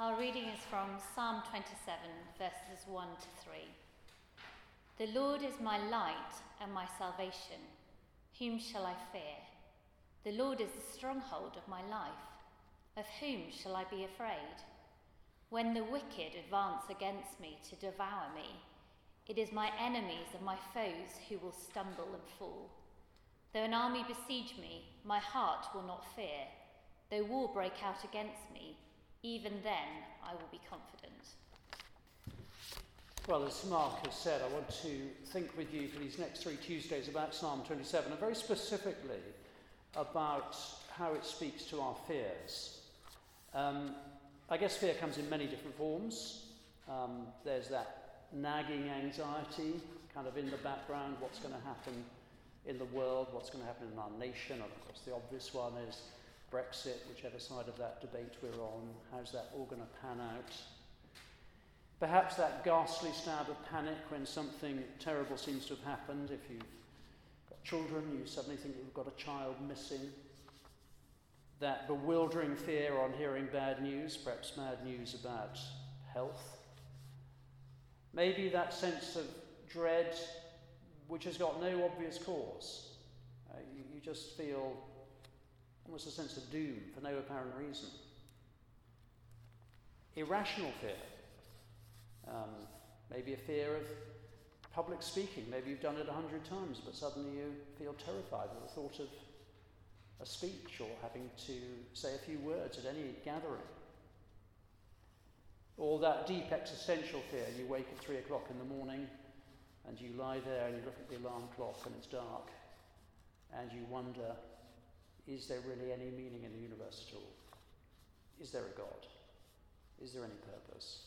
Our reading is from Psalm 27, verses 1 to 3. The Lord is my light and my salvation. Whom shall I fear? The Lord is the stronghold of my life. Of whom shall I be afraid? When the wicked advance against me to devour me, it is my enemies and my foes who will stumble and fall. Though an army besiege me, my heart will not fear. Though war break out against me, even then I will be confident. Well, as Mark has said, I want to think with you for these next three Tuesdays about Psalm 27, and very specifically about how it speaks to our fears. Um, I guess fear comes in many different forms. Um, there's that nagging anxiety, kind of in the background, what's going to happen in the world, what's going to happen in our nation, and of course, the obvious one is Brexit, whichever side of that debate we're on, how's that all going to pan out? Perhaps that ghastly stab of panic when something terrible seems to have happened. If you've got children, you suddenly think you've got a child missing. That bewildering fear on hearing bad news, perhaps bad news about health. Maybe that sense of dread which has got no obvious cause. Uh, you, you just feel almost a sense of doom for no apparent reason. Irrational fear, um, maybe a fear of public speaking. Maybe you've done it a hundred times, but suddenly you feel terrified at the thought of a speech or having to say a few words at any gathering. Or that deep existential fear. You wake at three o'clock in the morning and you lie there and you look at the alarm clock and it's dark and you wonder is there really any meaning in the universe at all? Is there a God? Is there any purpose?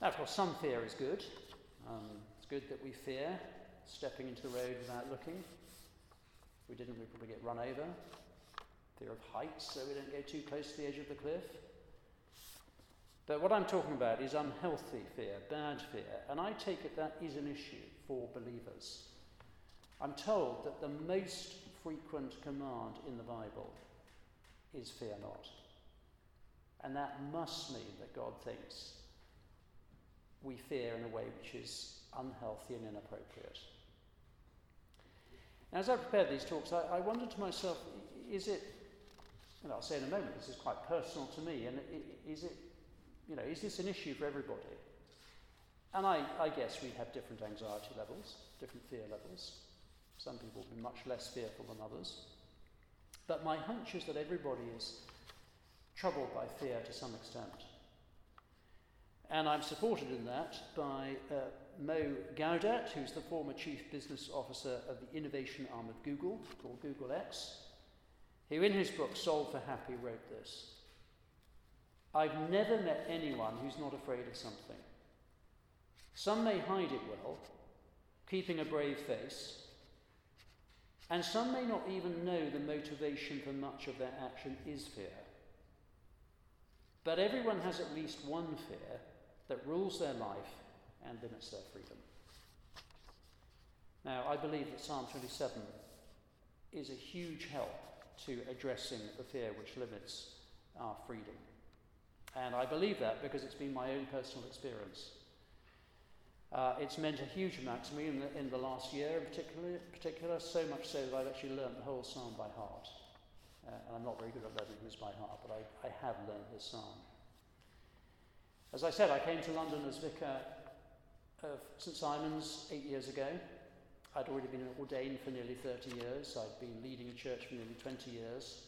Now, of course, some fear is good. Um, it's good that we fear stepping into the road without looking. If we didn't, we'd probably get run over. Fear of heights, so we don't go too close to the edge of the cliff. But what I'm talking about is unhealthy fear, bad fear, and I take it that is an issue for believers. I'm told that the most frequent command in the Bible is fear not. And that must mean that God thinks we fear in a way which is unhealthy and inappropriate. Now, as I prepared these talks, I, I wondered to myself, is it, and I'll say in a moment, this is quite personal to me, and is it, you know, is this an issue for everybody? And I, I guess we have different anxiety levels, different fear levels. Some people will be much less fearful than others. But my hunch is that everybody is troubled by fear to some extent. And I'm supported in that by uh, Mo Gawdat, who's the former Chief Business Officer of the innovation arm of Google, called Google X, who in his book Solve for Happy wrote this I've never met anyone who's not afraid of something. Some may hide it well, keeping a brave face, and some may not even know the motivation for much of their action is fear. But everyone has at least one fear that rules their life and limits their freedom. Now, I believe that Psalm 27 is a huge help to addressing the fear which limits our freedom. And I believe that because it's been my own personal experience. Uh, it's meant a huge amount to me in the, in the last year in particular, particular, so much so that I've actually learned the whole psalm by heart. Uh, and I'm not very good at learning this by heart, but I, I have learned this psalm. As I said, I came to London as vicar of St Simon's eight years ago. I'd already been ordained for nearly 30 years. I'd been leading a church for nearly 20 years.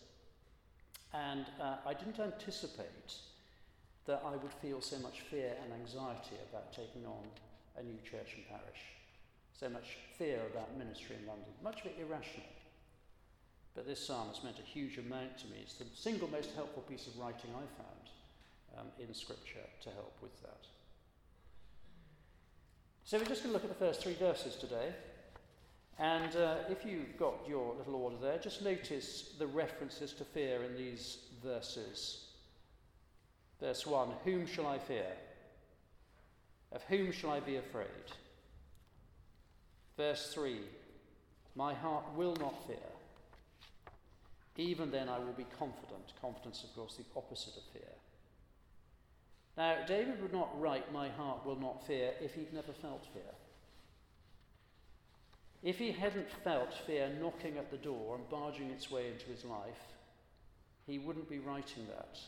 And uh, I didn't anticipate that I would feel so much fear and anxiety about taking on a new church and parish. So much fear about ministry in London, much of it irrational. But this psalm has meant a huge amount to me. It's the single most helpful piece of writing I found um, in Scripture to help with that. So we're just going to look at the first three verses today. And uh, if you've got your little order there, just notice the references to fear in these verses. Verse 1 Whom shall I fear? Of whom shall I be afraid? Verse 3 My heart will not fear. Even then I will be confident. Confidence, of course, the opposite of fear. Now, David would not write, My heart will not fear, if he'd never felt fear. If he hadn't felt fear knocking at the door and barging its way into his life, he wouldn't be writing that.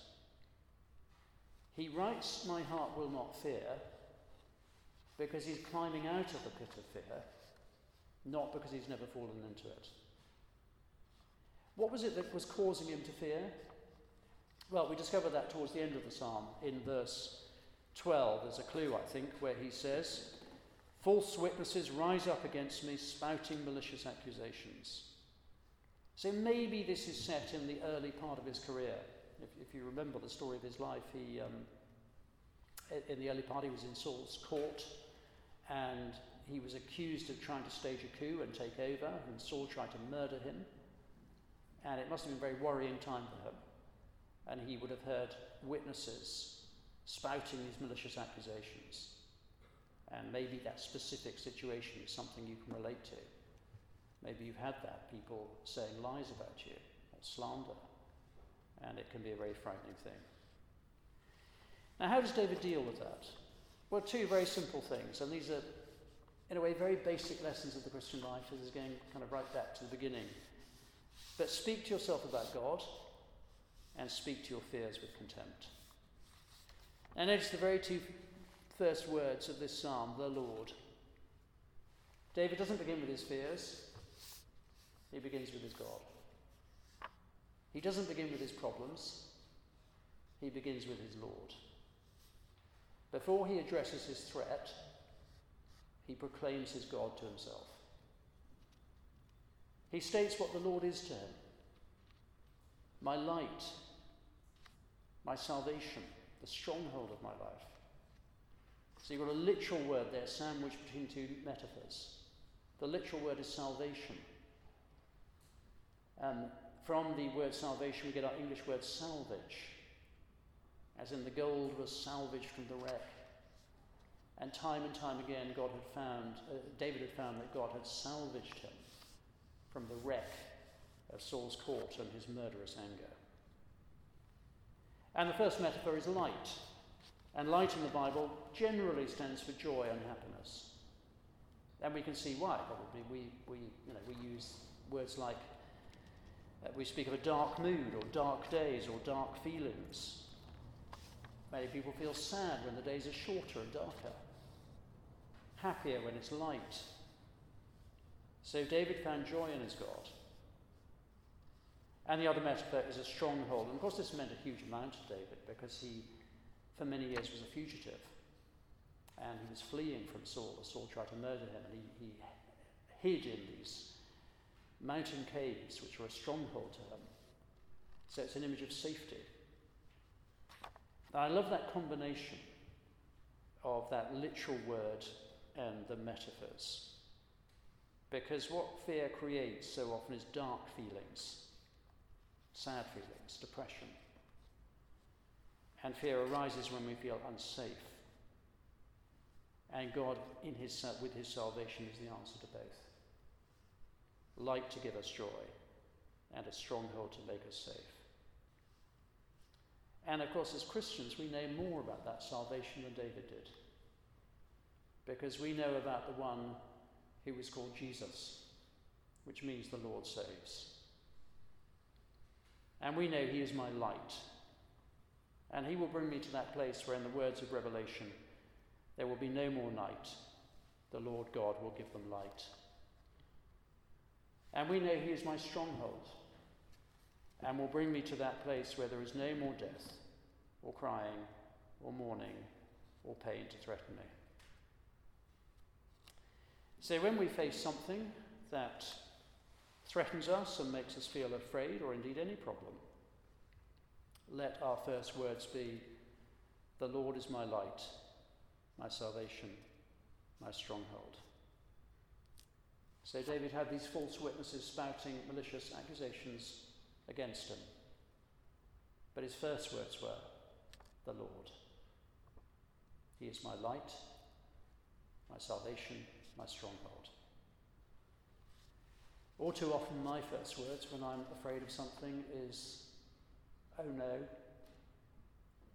He writes, My heart will not fear, because he's climbing out of the pit of fear, not because he's never fallen into it. What was it that was causing him to fear? Well, we discover that towards the end of the psalm in verse 12. There's a clue, I think, where he says, False witnesses rise up against me, spouting malicious accusations. So maybe this is set in the early part of his career. If, if you remember the story of his life, he, um, in the early part, he was in Saul's court and he was accused of trying to stage a coup and take over, and Saul tried to murder him. And it must have been a very worrying time for him. And he would have heard witnesses spouting these malicious accusations. And maybe that specific situation is something you can relate to. Maybe you've had that, people saying lies about you or slander. And it can be a very frightening thing. Now, how does David deal with that? Well, two very simple things, and these are, in a way, very basic lessons of the Christian life. This is going kind of right back to the beginning. But speak to yourself about God and speak to your fears with contempt. And notice the very two first words of this psalm, the Lord. David doesn't begin with his fears, he begins with his God. He doesn't begin with his problems, he begins with his Lord. Before he addresses his threat, he proclaims his God to himself. He states what the Lord is to him my light, my salvation, the stronghold of my life. So you've got a literal word there sandwiched between two metaphors. The literal word is salvation. Um, from the word salvation, we get our English word salvage, as in the gold was salvaged from the wreck. And time and time again, God had found, uh, David had found that God had salvaged him from the wreck of Saul's court and his murderous anger. And the first metaphor is light. And light in the Bible generally stands for joy and happiness. And we can see why, probably. We, we, you know, we use words like, uh, we speak of a dark mood or dark days or dark feelings. Many people feel sad when the days are shorter and darker, happier when it's light. So David found joy in his God. And the other metaphor is a stronghold. And of course, this meant a huge amount to David because he, for many years, was a fugitive. And he was fleeing from Saul Saul tried to murder him. And he, he hid in these mountain caves, which were a stronghold to him. So it's an image of safety. I love that combination of that literal word and the metaphors. Because what fear creates so often is dark feelings sad feelings, depression. And fear arises when we feel unsafe. And God, in his, with his salvation, is the answer to both. Light to give us joy, and a stronghold to make us safe. And of course, as Christians, we know more about that salvation than David did. Because we know about the one who was called Jesus, which means the Lord saves. And we know He is my light. And He will bring me to that place where, in the words of Revelation, there will be no more night. The Lord God will give them light. And we know He is my stronghold and will bring me to that place where there is no more death, or crying, or mourning, or pain to threaten me. So when we face something that threatens us and makes us feel afraid, or indeed any problem, let our first words be The Lord is my light, my salvation, my stronghold. So David had these false witnesses spouting malicious accusations against him. But his first words were, The Lord. He is my light, my salvation, my stronghold. All too often, my first words when I'm afraid of something is, oh no,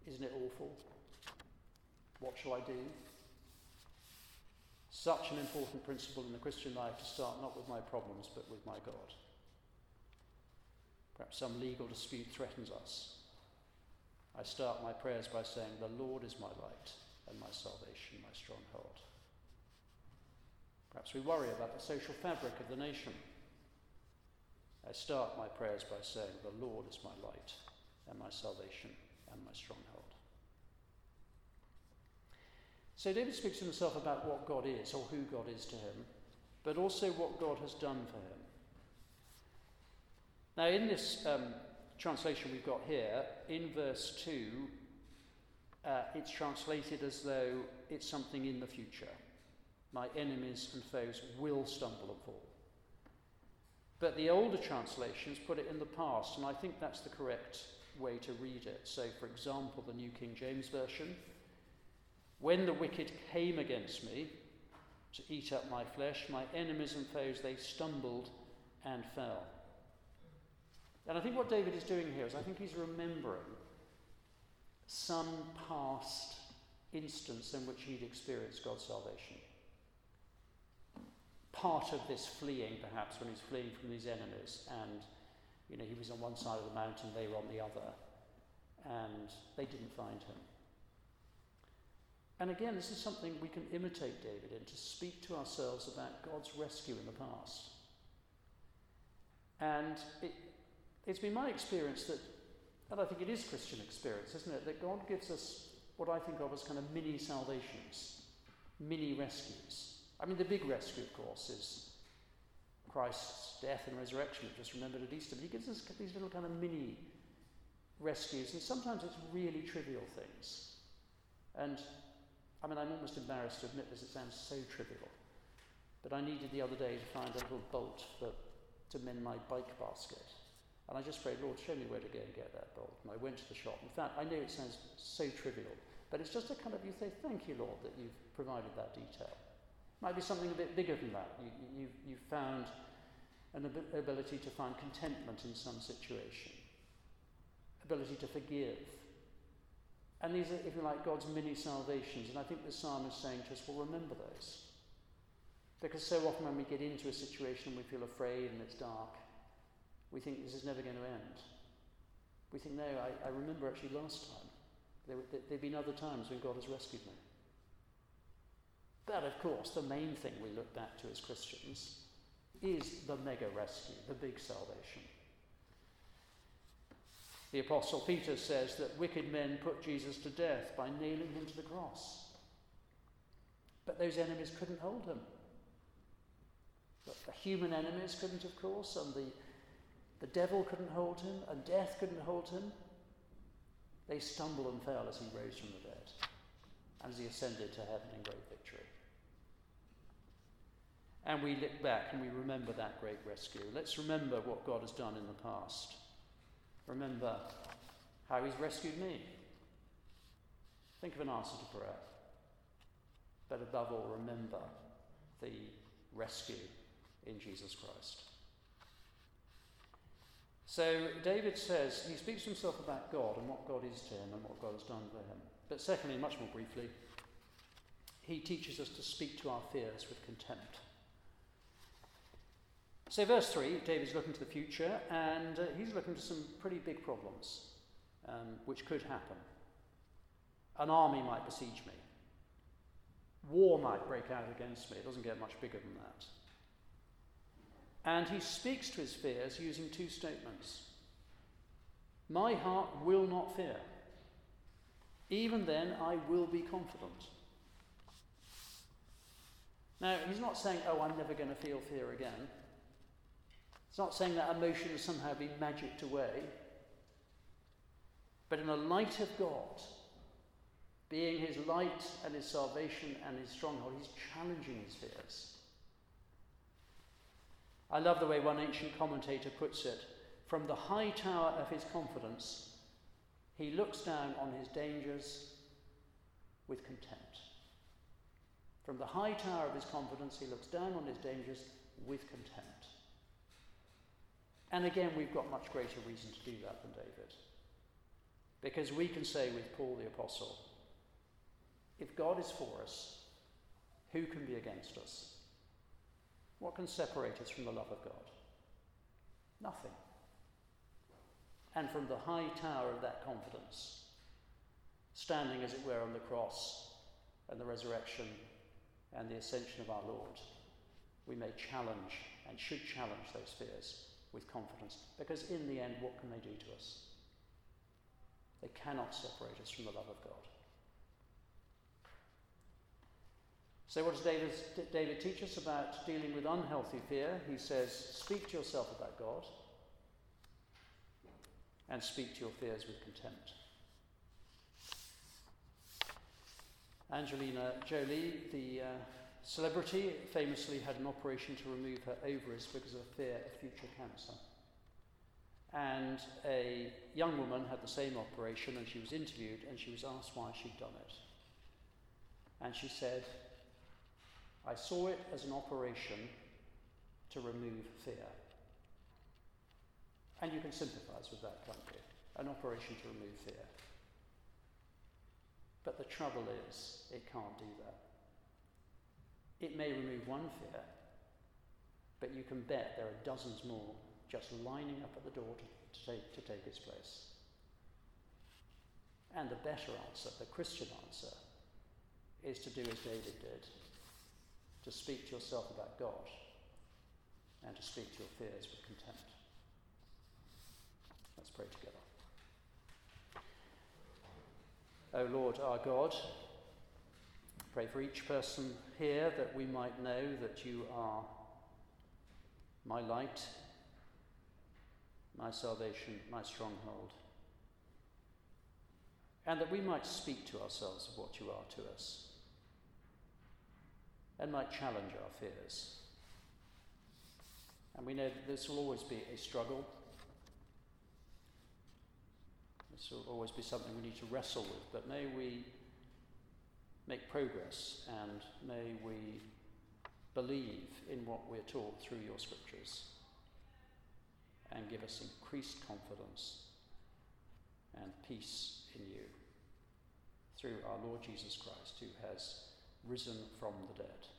isn't it awful? What shall I do? Such an important principle in the Christian life to start not with my problems but with my God. Perhaps some legal dispute threatens us. I start my prayers by saying, The Lord is my light and my salvation, my stronghold. Perhaps we worry about the social fabric of the nation. I start my prayers by saying, The Lord is my light and my salvation and my stronghold. So David speaks to himself about what God is, or who God is to him, but also what God has done for him. Now, in this um, translation we've got here, in verse 2, uh, it's translated as though it's something in the future. My enemies and foes will stumble and fall. But the older translations put it in the past, and I think that's the correct way to read it. So, for example, the New King James Version when the wicked came against me to eat up my flesh, my enemies and foes, they stumbled and fell. And I think what David is doing here is I think he's remembering some past instance in which he'd experienced God's salvation. Part of this fleeing, perhaps, when he's fleeing from these enemies, and you know, he was on one side of the mountain, they were on the other, and they didn't find him. And again, this is something we can imitate David in to speak to ourselves about God's rescue in the past. And it, it's been my experience that, and I think it is Christian experience, isn't it, that God gives us what I think of as kind of mini salvations, mini rescues. I mean, the big rescue, of course, is Christ's death and resurrection, just remembered at Easter, but he gives us these little kind of mini rescues, and sometimes it's really trivial things. And I mean, I'm almost embarrassed to admit this, it sounds so trivial. But I needed the other day to find a little bolt for, to mend my bike basket. And I just prayed, Lord, show me where to go and get that bolt. And I went to the shop. In fact, I know it sounds so trivial, but it's just a kind of, you say, thank you, Lord, that you've provided that detail. Might be something a bit bigger than that. You, you, you've found an ab- ability to find contentment in some situation, ability to forgive, and these are, if you like, God's mini salvations. And I think the psalm is saying to us, well, remember those. Because so often when we get into a situation and we feel afraid and it's dark, we think this is never going to end. We think, no, I, I remember actually last time. There, there have been other times when God has rescued me. But of course, the main thing we look back to as Christians is the mega rescue, the big salvation. The Apostle Peter says that wicked men put Jesus to death by nailing him to the cross. But those enemies couldn't hold him. But the human enemies couldn't, of course, and the, the devil couldn't hold him, and death couldn't hold him. They stumbled and fell as he rose from the dead, and as he ascended to heaven in great victory. And we look back and we remember that great rescue. Let's remember what God has done in the past remember how He's rescued me. Think of an answer to prayer. But above all, remember the rescue in Jesus Christ. So David says, he speaks to himself about God and what God is to him and what God has done for him. But secondly, much more briefly, he teaches us to speak to our fears with contempt. So, verse 3, David's looking to the future and uh, he's looking to some pretty big problems um, which could happen. An army might besiege me, war might break out against me. It doesn't get much bigger than that. And he speaks to his fears using two statements My heart will not fear. Even then, I will be confident. Now, he's not saying, Oh, I'm never going to feel fear again. It's not saying that emotion has somehow been magicked away. But in the light of God, being his light and his salvation and his stronghold, he's challenging his fears. I love the way one ancient commentator puts it. From the high tower of his confidence, he looks down on his dangers with contempt. From the high tower of his confidence, he looks down on his dangers with contempt. And again, we've got much greater reason to do that than David. Because we can say with Paul the Apostle, If God is for us, who can be against us? What can separate us from the love of God? Nothing. And from the high tower of that confidence, standing as it were on the cross and the resurrection and the ascension of our Lord, we may challenge and should challenge those fears with confidence. Because in the end, what can they do to us? They cannot separate us from the love of God. So, what does David, David teach us about dealing with unhealthy fear? He says, Speak to yourself about God and speak to your fears with contempt. Angelina Jolie, the uh, celebrity, famously had an operation to remove her ovaries because of fear of future cancer. And a young woman had the same operation and she was interviewed and she was asked why she'd done it. And she said, I saw it as an operation to remove fear. And you can sympathize with that, can't you? An operation to remove fear. But the trouble is, it can't do that. It may remove one fear, but you can bet there are dozens more just lining up at the door to, to, take, to take its place. And the better answer, the Christian answer, is to do as David did to speak to yourself about God and to speak to your fears with contempt. Let's pray together. O Lord our God, pray for each person here that we might know that you are my light, my salvation, my stronghold, and that we might speak to ourselves of what you are to us and might challenge our fears. And we know that this will always be a struggle. This will always be something we need to wrestle with, but may we make progress and may we believe in what we're taught through your scriptures and give us increased confidence and peace in you through our Lord Jesus Christ, who has risen from the dead.